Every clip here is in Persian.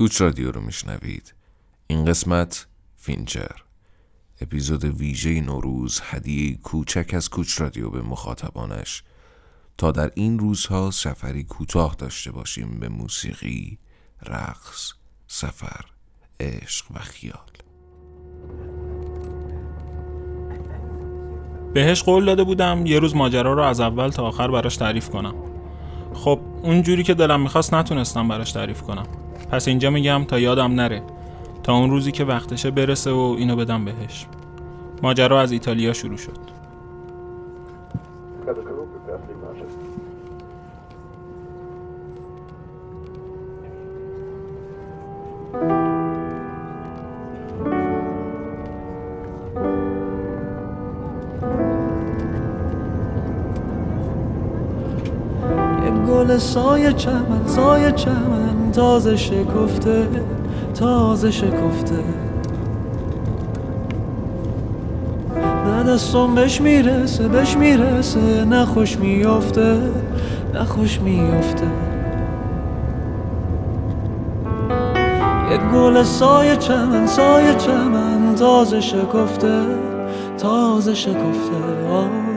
کوچ رادیو رو میشنوید. این قسمت فینچر اپیزود ویژه نوروز هدیه کوچک از کوچ رادیو به مخاطبانش. تا در این روزها سفری کوتاه داشته باشیم به موسیقی، رقص، سفر، عشق و خیال. بهش قول داده بودم یه روز ماجرا رو از اول تا آخر براش تعریف کنم. خب اون جوری که دلم می‌خواست نتونستم براش تعریف کنم. پس اینجا میگم تا یادم نره. تا اون روزی که وقتشه برسه و اینو بدم بهش. ماجرا از ایتالیا شروع شد. گل سایه چمن سایه چمن. تازه شکفته تازه شکفته. نه دستم بهش می‌رسه بهش می‌رسه. نه خوش میافته نه خوش میافته. یک گل سایه چمن سایه چمن. تازه شکفته تازه شکفته. آه.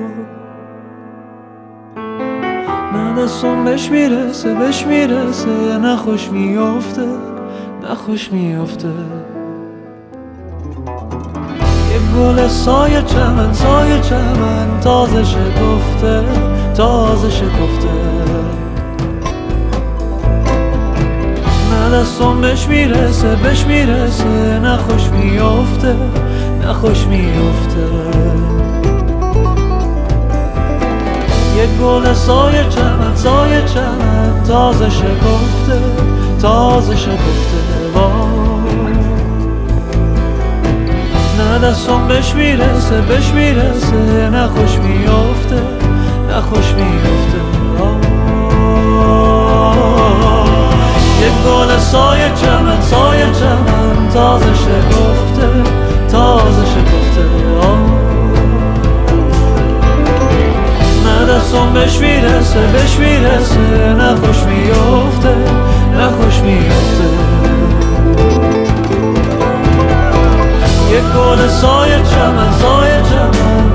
دستم بهش می‌رسه بهش می‌رسه. نخوش میافته نخوش میافته. یه گل سایه چمن سایه چمن. تازه شکفته تازه شکفته. دستم بهش می‌رسه بهش می‌رسه. نخوش میافته نخوش میافته. یک گل سایه چمن سایه چمن. تازه شکفته تازه شکفته نه دستم بهش می‌رسه بهش می‌رسه. نه خوش میافته نه خوش میافته. یک گل سایه چمن سایه چمن. تازه شکفته تازه شکفته. دستم بهش می‌رسه بهش می‌رسه. نه خوش میافته نه خوش میافته. یک گل سایه چمن سایه چمن.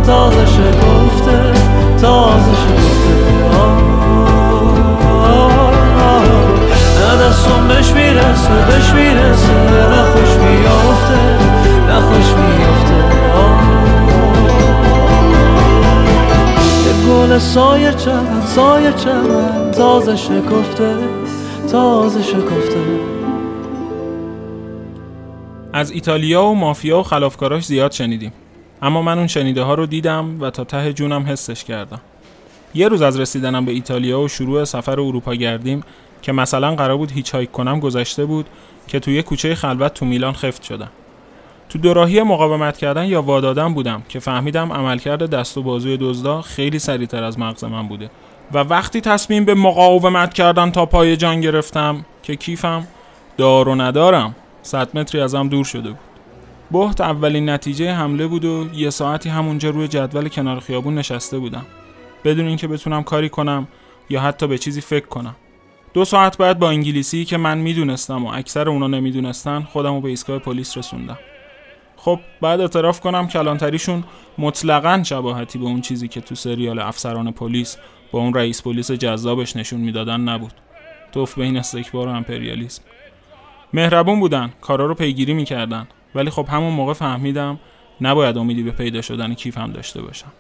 سایه چمن سایه چمن تازه شکفته تازه شکفته. از ایتالیا و مافیا و خلافکاراش زیاد شنیدیم. اما من اون شنیده ها رو دیدم و تا ته جونم حسش کردم. یه روز از رسیدنم به ایتالیا و شروع سفر اروپا گردیم که مثلا قرار بود هیچ هایک کنم گذشته بود که توی کوچه خلوت تو میلان خفت شدم. تو دوراهی مقاومت کردن یا وادادن بودم که فهمیدم عملکرد دست و بازوی دزدا خیلی سریعتر از مغز من بوده. و وقتی تصمیم به مقاومت کردن تا پای جان گرفتم که کیفم دار و ندارم صد متری ازم دور شده بود. بحت اولین نتیجه حمله بود و یه ساعتی همونجا روی جدول کنار خیابون نشسته بودم. بدون اینکه بتونم کاری کنم یا حتی به چیزی فکر کنم. دو ساعت بعد با انگلیسی که من می‌دونستم و اکثر اونا نمی‌دونستن خودم رو به ایستگاه پلیس رسوندم. خب بعد اعتراف کنم کلانتریشون مطلقا شباهتی به اون چیزی که تو سریال افسران پلیس با اون رئیس پلیس جذابش نشون می‌دادن نبود. توف بین استکبار و امپریالیسم. مهربون بودن کارا رو پیگیری می‌کردن. ولی خب همون موقع فهمیدم نباید امیدی به پیدا شدن کیفم داشته باشم.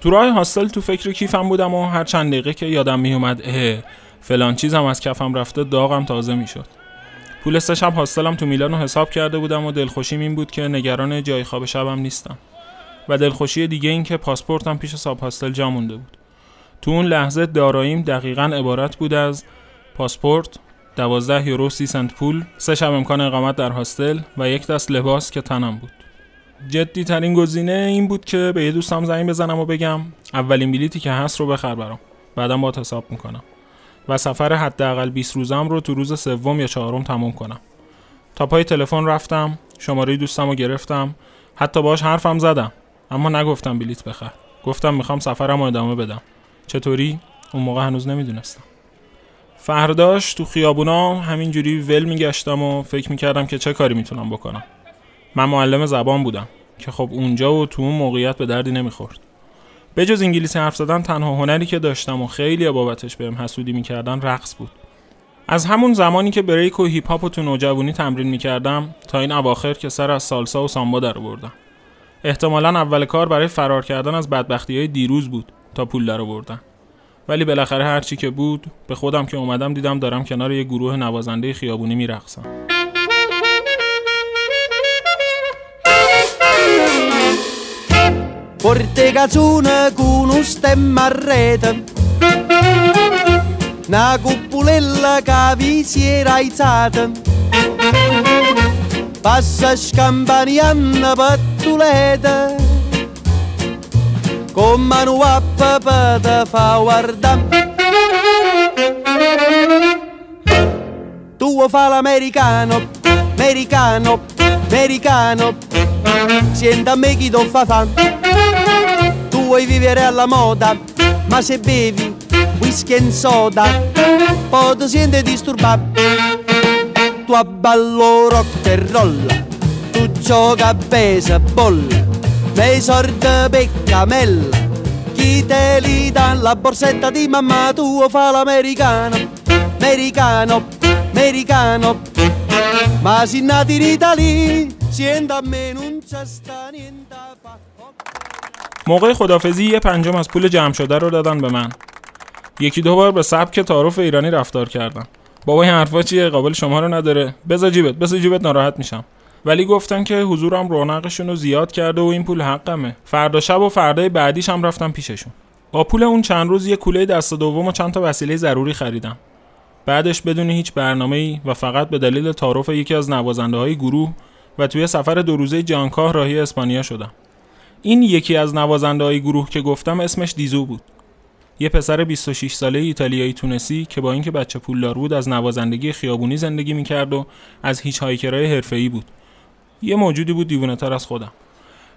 تو راه هاستل تو فکر کیفم بودم و هر چند دقیقه که یادم میومد اه فلان چیزم از کفم رفته داغم تازه می‌شد. پول شب هاستلم تو میلان رو حساب کرده بودم و دلخوشیم این بود که نگران جای خواب شبم نیستم. و دلخوشی دیگه این که پاسپورتم پیش ساب هاستل جا مونده بود. تو اون لحظه داراییم دقیقا عبارت بود از پاسپورت 12 یورو 30 سنت پول سه شب امکان اقامت در هاستل و یک دست لباس که تنم بود. جدی ترین گزینه این بود که به یه دوستم زنگ بزنم و بگم اولین بلیتی که هست رو بخر برام. بعدم با حساب می‌کنم. و سفر حداقل 20 روزم رو تو روز سوم یا چهارم تموم کنم. تا پای تلفن رفتم شماره دوستم رو گرفتم حتی باش حرفم زدم اما نگفتم بلیت بخر. گفتم می‌خوام سفرم رو ادامه بدم. چطوری؟ اون موقع هنوز نمی‌دونستم. فرداش تو خیابونا همینجوری ول میگشتم و فکر می‌کردم که چه کاری می‌تونم بکنم. من معلم زبان بودم که خب اونجا و تو اون موقعیت به دردی نمی‌خورد. به جز انگلیسی حرف زدن تنها هنری که داشتم و خیلی بابتش بهم حسودی می‌کردن رقص بود. از همون زمانی که بریک و هیپ هاپ تو نوجوانی تمرین می‌کردم تا این اواخر که سر از سالسا و سامبا در بردم احتمالا اول کار برای فرار کردن از بدبختی های دیروز بود تا پول در بردن ولی بالاخره هرچی که بود به خودم که اومدم دیدم دارم کنار یه گروه نوازنده خیابونی میرقصم. Porte cazzone con un stemma a rete. Una cupulella che vi si era aizzata Passa scampanianna pattuleta Con mano a papà te fa guardare Tu fa l'americano, americano, americano. Senta a me chi ti fa fa vuoi vivere alla moda Ma se bevi whisky e soda Poi ti senti disturbato. Tu abballo rock e roll Tu gioca a baseball Nei sordi peccamella Chi te li dà la borsetta di mamma Tu fa l'americano Americano, americano. Ma si nati in Italia Sienta a me non c'è sta niente موقع خدافزی یه پنجم از پول جمع شده رو دادن به من. یکی دو بار به سبک تعارف ایرانی رفتار کردم. بابا این حرفا چیه؟ قابل شما رو نداره. بذار جیبت بذار جیبت ناراحت میشم. ولی گفتن که حضورم رونقشون رو زیاد کرده و این پول حقمه. فردا شب و فردای بعدیش هم رفتم پیششون. با پول اون چند روز یه کوله دست دوم و چند تا وسیله ضروری خریدم. بعدش بدون هیچ برنامه ای و فقط به دلیل تعارف یکی از نوازنده های گروه و توی سفر دو روزه جانکاه راهی اسپانیا شدم. این یکی از نوازنده های گروه که گفتم اسمش دیزو بود. یه پسر 26 ساله ایتالیایی تونسی که با اینکه بچه پولدار بود از نوازندگی خیابونی زندگی می‌کرد و از هیچ هایکرای حرفه‌ای بود. یه موجودی بود دیوونه تر از خودم.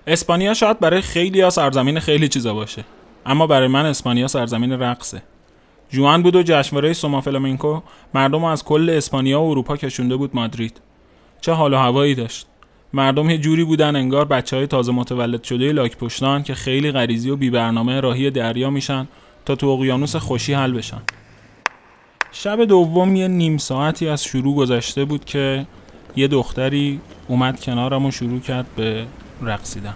اسپانیا شاید برای خیلی ها سرزمین خیلی چیزا باشه اما برای من اسپانیا سرزمین رقصه. جوان بود و جشنواره سوما فلامنکو مردم از کل اسپانیا و اروپا کشونده بود مادرید. چه حال و هوایی داشت. مردم یه جوری بودن انگار بچه های تازه متولد شده لاک پشتان که خیلی غریزی و بی برنامه راهی دریا میشن تا تو اقیانوس خوشی حل بشن. شب دوم یه نیم ساعتی از شروع گذشته بود که یه دختری اومد کنارم و شروع کرد به رقصیدن.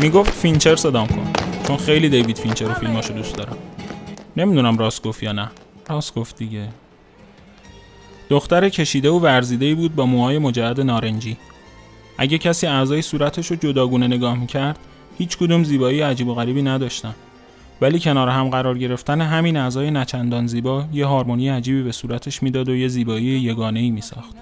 می‌گفت فینچر صدام کن چون خیلی دیوید فینچر و فیلماشو دوست دارم. نمی‌دونم راست گفت یا نه. راست گفت دیگه. دختر کشیده و ورزیده بود با موهای مجعد نارنجی. اگه کسی اعضای صورتش رو جداگونه نگاه می‌کرد هیچ کدوم زیبایی عجیب و غریبی نداشتن. ولی کنار هم قرار گرفتن همین اعضای نچندان زیبا یه هارمونی عجیبی به صورتش می‌داد و یه زیبایی یگانه ای میساخت.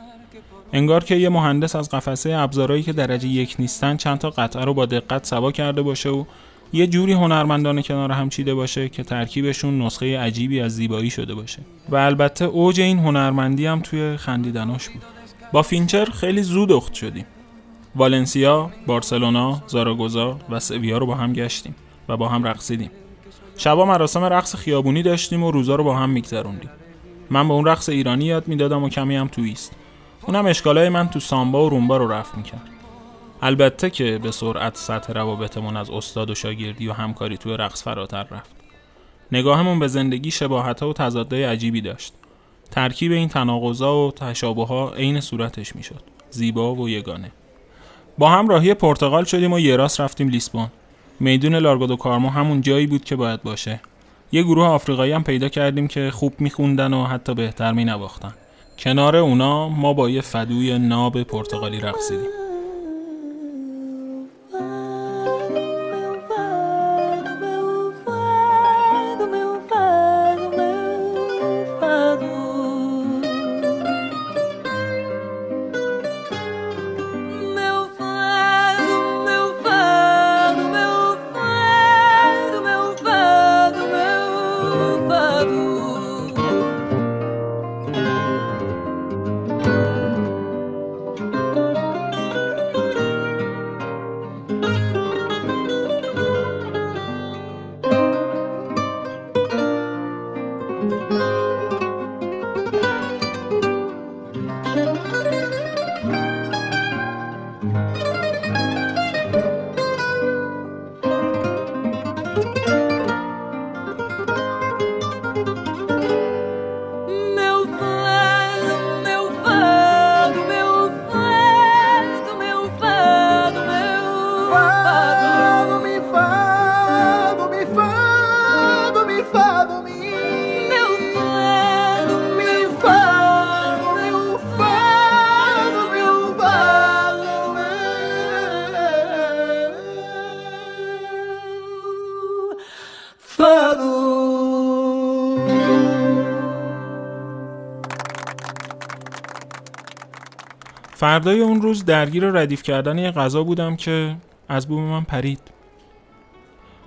انگار که یه مهندس از قفسه ابزارهایی که درجه یک نیستن چند تا قطعه رو با دقت سوا کرده باشه و یه جوری هنرمندانه کنار هم چیده باشه که ترکیبشون نسخه عجیبی از زیبایی شده باشه. و البته اوج این هنرمندی هم توی خندیدناش بود. با فینچر خیلی زود اخت شدیم. والنسیا، بارسلونا، زاراگوزا و سویا رو با هم گشتیم و با هم رقصیدیم شبا مراسم رقص خیابونی داشتیم و روزا رو با هم میگذروندیم. من به اون رقص ایرانی یاد می‌دادم و کمی هم تویست اونم اشکالای من تو سامبا و رومبا رو رفت می‌کرد. البته که به سرعت سطح روابطمون از استاد و شاگردی و همکاری توی رقص فراتر رفت. نگاهمون به زندگی شباهت و تضادهای عجیبی داشت. ترکیب این تناقضا و تشابه ها عین صورتش می‌شد. زیبا و یگانه. با هم راهی پرتغال شدیم و یه راست رفتیم لیسبون. میدون لارگو کارمو همون جایی بود که باید باشه. یه گروه آفریقایی هم پیدا کردیم که خوب میخوندن و حتی بهتر مینواختن. کنار اونا ما با یه فدوی ناب پرتغالی رقصیدیم. فردای اون روز درگیر ردیف کردن یه غذا بودم که از بوم من پرید.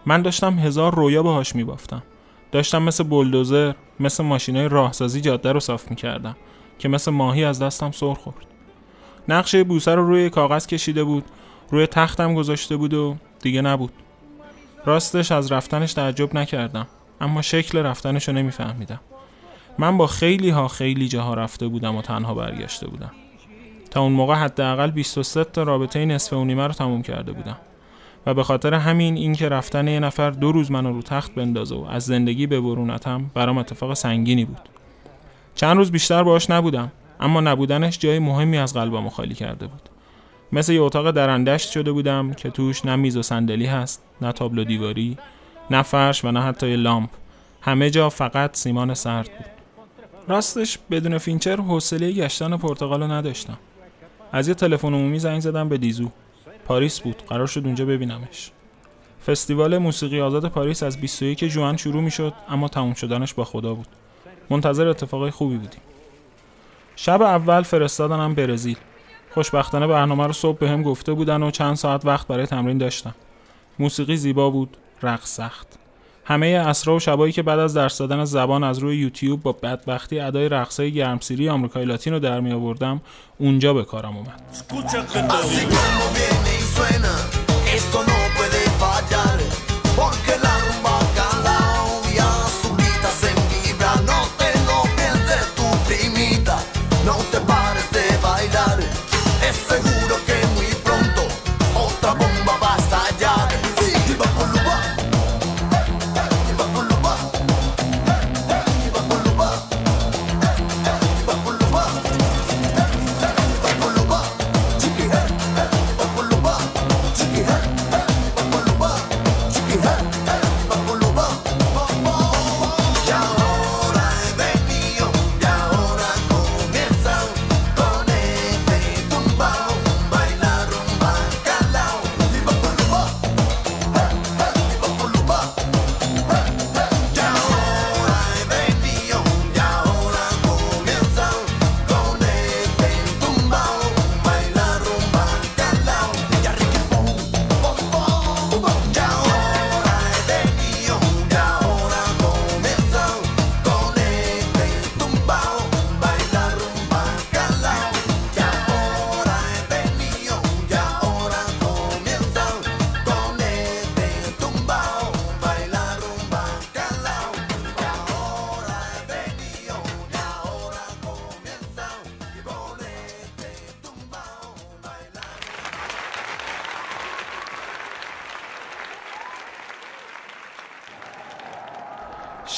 من داشتم هزار رویا باهاش میبافتم. داشتم مثل بلدوزر مثل ماشینای راهسازی جاده رو صاف می‌کردم که مثل ماهی از دستم سر خورد. نقشه بوسه رو روی کاغذ کشیده بود روی تختم گذاشته بود و دیگه نبود. راستش از رفتنش تعجب نکردم اما شکل رفتنش رو نمیفهمیدم. من با خیلی ها خیلی جاها رفته بودم و تنها برگشته بودم. اون موقع حداقل 23 تا رابطه نصف و نیمه رو تموم کرده بودم. و به خاطر همین اینکه رفتن یه نفر دو روز منو رو تخت بندازه و از زندگی به برونتم برام اتفاق سنگینی بود. چند روز بیشتر باهاش نبودم اما نبودنش جای مهمی از قلبم خالی کرده بود. مثل یه اتاق درندشت شده بودم که توش نه میز و صندلی هست نه تابلو دیواری نه فرش و نه حتی لامپ. همه جا فقط سیمان سرد بود. راستش بدون فینچر حوصله گشتن پرتغال نداشتم. از یه تلفن عمومی زنگ زدم به دیزو. پاریس بود. قرار شد اونجا ببینمش. فستیوال موسیقی آزاد پاریس از 21 ژوئن شروع می شد اما تموم شدنش با خدا بود. منتظر اتفاقای خوبی بودیم. شب اول فرستادنم برزیل. خوشبختانه برنامه رو صبح بهم به گفته بودن و چند ساعت وقت برای تمرین داشتم. موسیقی زیبا بود رقص سخت. همه اسرا و شبایی که بعد از درس دادن زبان از روی یوتیوب با بدبختی ادای رقصای گرمسیری آمریکای لاتین رو در می آوردم اونجا به کارم اومد.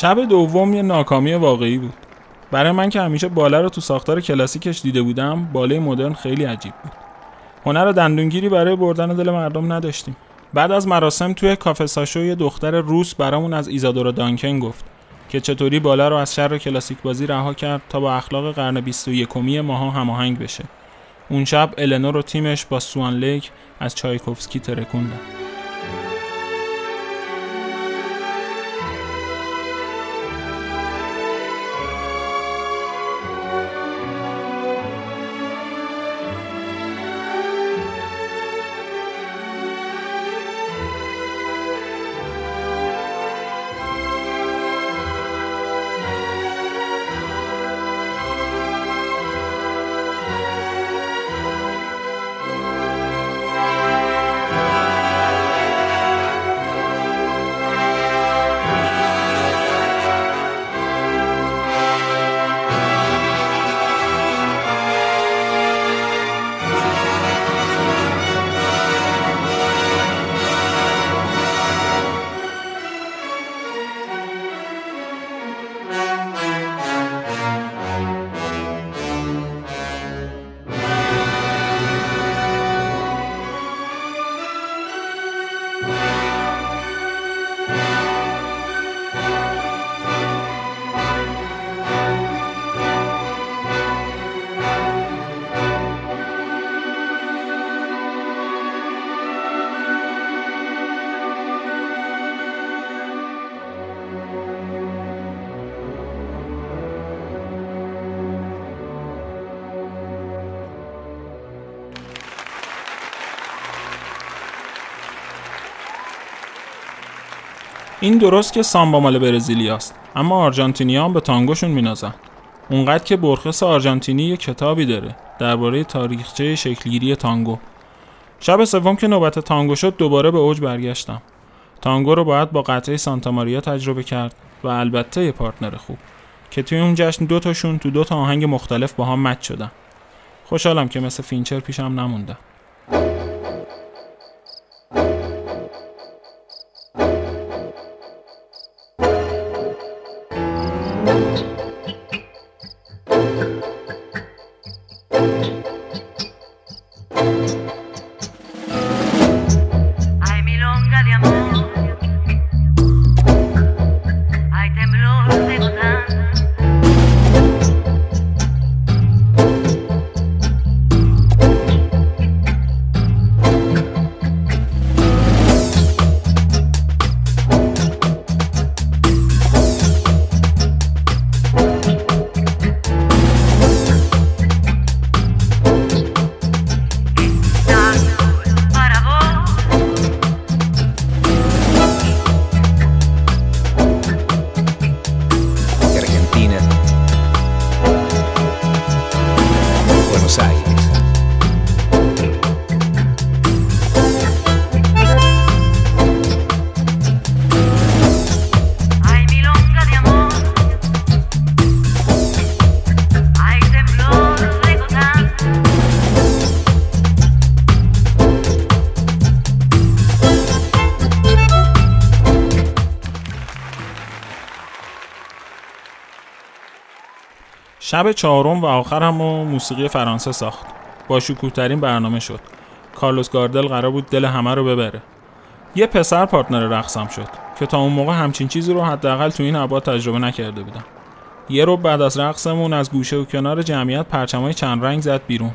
شب دوم یه ناکامی واقعی بود برای من که همیشه باله رو تو ساختار کلاسیکش دیده بودم باله مدرن خیلی عجیب بود هنر دندونگیری برای بردن دل مردم نداشتیم بعد از مراسم توی کافه ساشو یه دختر روس برامون از ایزادورا دانکن گفت که چطوری بالا رو از شر کلاسیک بازی رها کرد تا با اخلاق قرن 21 ماها هماهنگ بشه. اون شب النور و تیمش با سوان لیک از چایکوفسکی ترکوندن. این درست که سامبا مال برزیلیاست اما آرژانتینیا هم به تانگوشون مینازن. اونقدر که بورخس آرژانتینی یه کتابی داره درباره تاریخچه شکلگیری تانگو. شب سوم که نوبت تانگو شد دوباره به اوج برگشتم. تانگو رو باید با قطعه سانتا ماریا تجربه کرد و البته یه partner خوب که توی اون جشن دو تاشون تو دو تا آهنگ مختلف با هم match شدن. خوشحالم که مثل فینچر پیشم نموندم شب چهارم و آخر هم موسیقی فرانسه ساخت. با شکوهترین برنامه شد. کارلوس گاردل قرار بود دل همه رو ببره. یه پسر پارتنر رقصم شد که تا اون موقع همچین چیزی رو حداقل تو این ابعاد تجربه نکرده بودم. یه رو بعد از رقصمون از گوشه و کنار جمعیت پرچمای چند رنگ زد بیرون.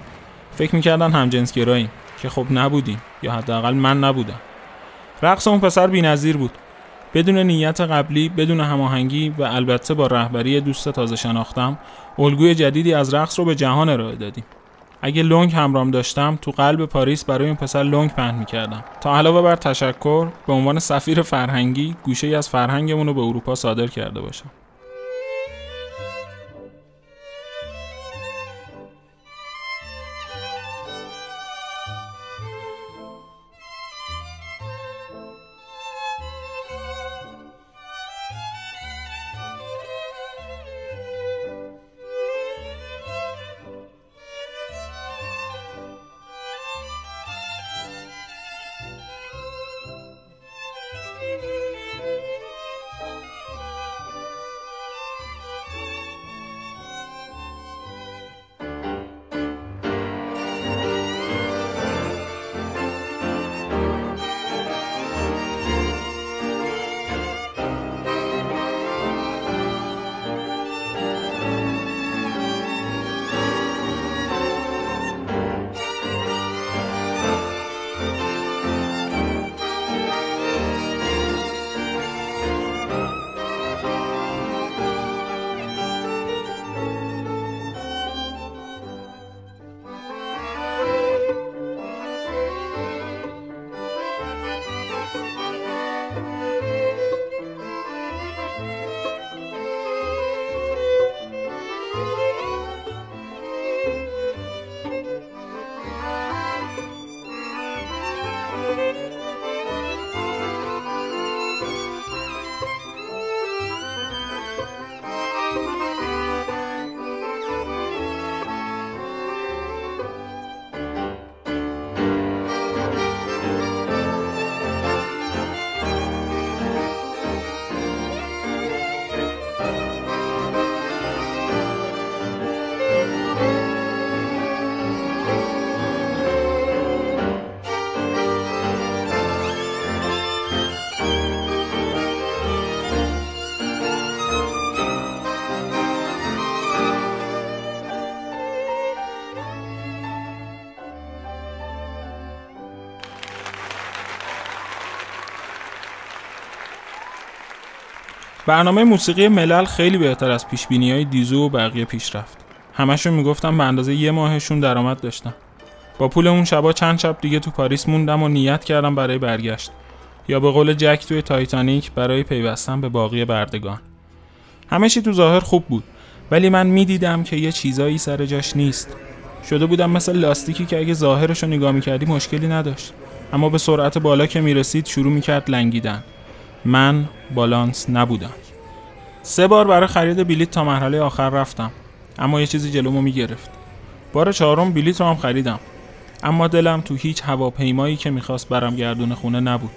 فکر می‌کردن همجنسگراییم که خب نبودیم یا حداقل من نبودم. رقص اون پسر بی‌نظیر بود. بدون نیت قبلی بدون هماهنگی و البته با رهبری دوست تازه شناختم الگوی جدیدی از رقص رو به جهان ارائه دادیم. اگه لونگ همرام داشتم تو قلب پاریس برای این پسر لونگ پهن می‌کردم. تا علاوه بر تشکر به عنوان سفیر فرهنگی گوشه از فرهنگمون رو به اروپا صادر کرده باشم. برنامه موسیقی ملل خیلی بهتر از پیش های دیزو و بقیه پیش رفت. همشون می‌گفتن به اندازه یه ماهشون درآمد داشتن. با پول اون شبا چند شب دیگه تو پاریس موندم و نیت کردم برای برگشت. یا به قول جک توی تایتانیک برای پیوستن به باقی بردگان. همه تو ظاهر خوب بود ولی من می‌دیدم که یه چیزایی سر جاش نیست. شده بودم مثل لاستیکی که اگه ظاهرش رو نگاه می‌کردی مشکلی نداشت. اما به سرعت بالا که می‌رسید شروع می‌کرد لنگیدن. من بالانس نبودم. سه بار برای خرید بلیت تا مرحله آخر رفتم. اما یه چیزی جلومو می‌گرفت. بار چهارم بلیت رو هم خریدم. اما دلم تو هیچ هواپیمایی که می‌خواست برم گردون خونه نبود.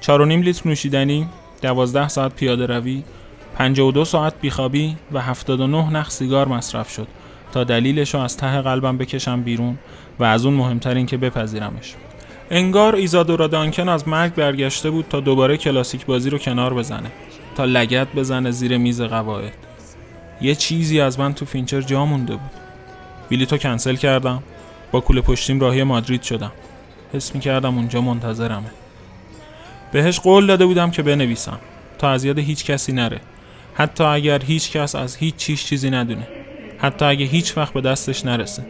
چهار و نیم لیتر نوشیدنی دوازده ساعت پیاده روی دو ساعت بیخوابی و 79 نخ سیگار مصرف شد تا دلیلش رو از ته قلبم بکشم بیرون و از اون مهمتر این که بپذیرمش. انگار ایزادورا دانکن از مرگ برگشته بود تا دوباره کلاسیک بازی رو کنار بزنه. تا لگد بزنه زیر میز قواعد. یه چیزی از من تو فینچر جا مونده بود. بلیتو کنسل کردم. با کوله پشتیم راهی مادرید شدم. حس می کردم اونجا منتظرمه. بهش قول داده بودم که بنویسم. تا از یاد هیچ کسی نره. حتی اگر هیچ کس از هیچ چیز چیزی ندونه. حتی اگه هیچ وقت به دستش نرسه.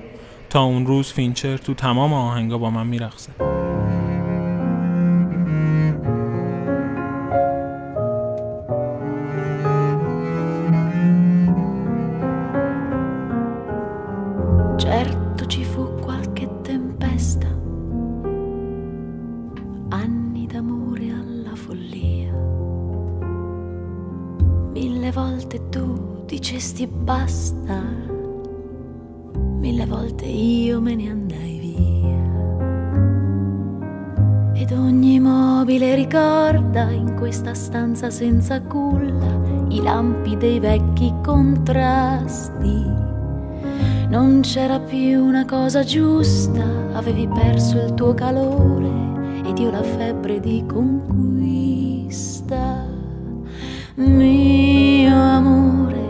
تا اون روز فینچر تو تمام آهنگا با من میرقصه. I lampi dei vecchi contrasti. Non c'era più una cosa giusta, avevi perso il tuo calore ed io la febbre di conquista. Mio amore,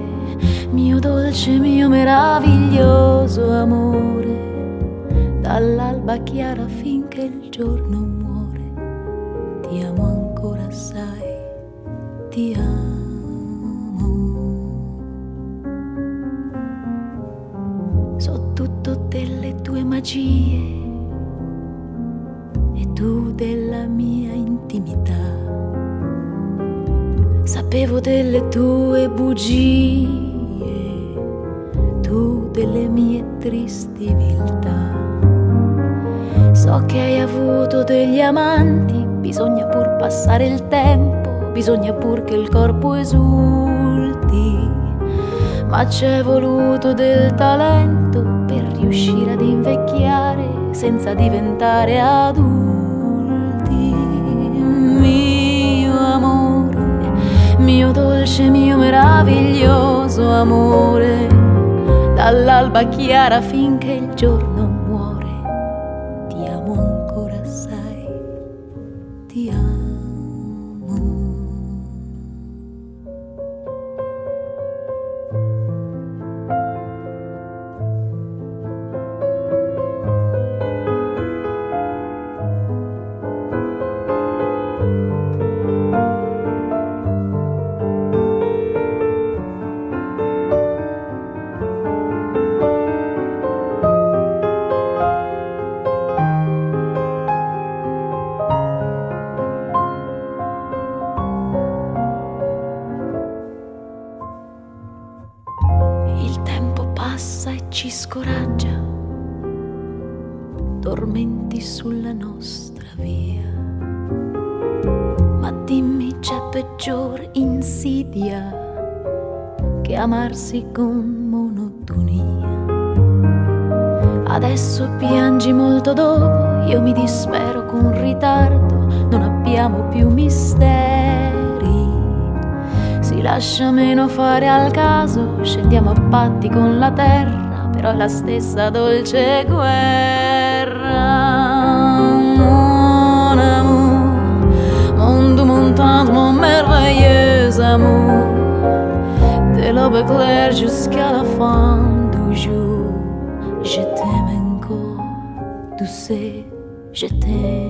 mio dolce, mio meraviglioso amore, dall'alba chiara finché il giorno muore, ti amo ancora sai, ti amo. Magie e tu della mia intimità. Sapevo delle tue bugie, tu delle mie tristi viltà. So che hai avuto degli amanti, bisogna pur passare il tempo, bisogna pur che il corpo esulti ma c'è voluto del talento riuscire ad invecchiare senza diventare adulti. Mio amore, mio dolce, mio meraviglioso amore, dall'alba chiara finché il giorno c'è peggior insidia che amarsi con monotonia. Adesso piangi molto dopo, io mi dispero con ritardo, non abbiamo più misteri. Si lascia meno fare al caso, scendiamo a patti con la terra, però è la stessa dolce guerra. Jusqu'à la fin du jour. Je t'aime encore, tu sais, je t'aime.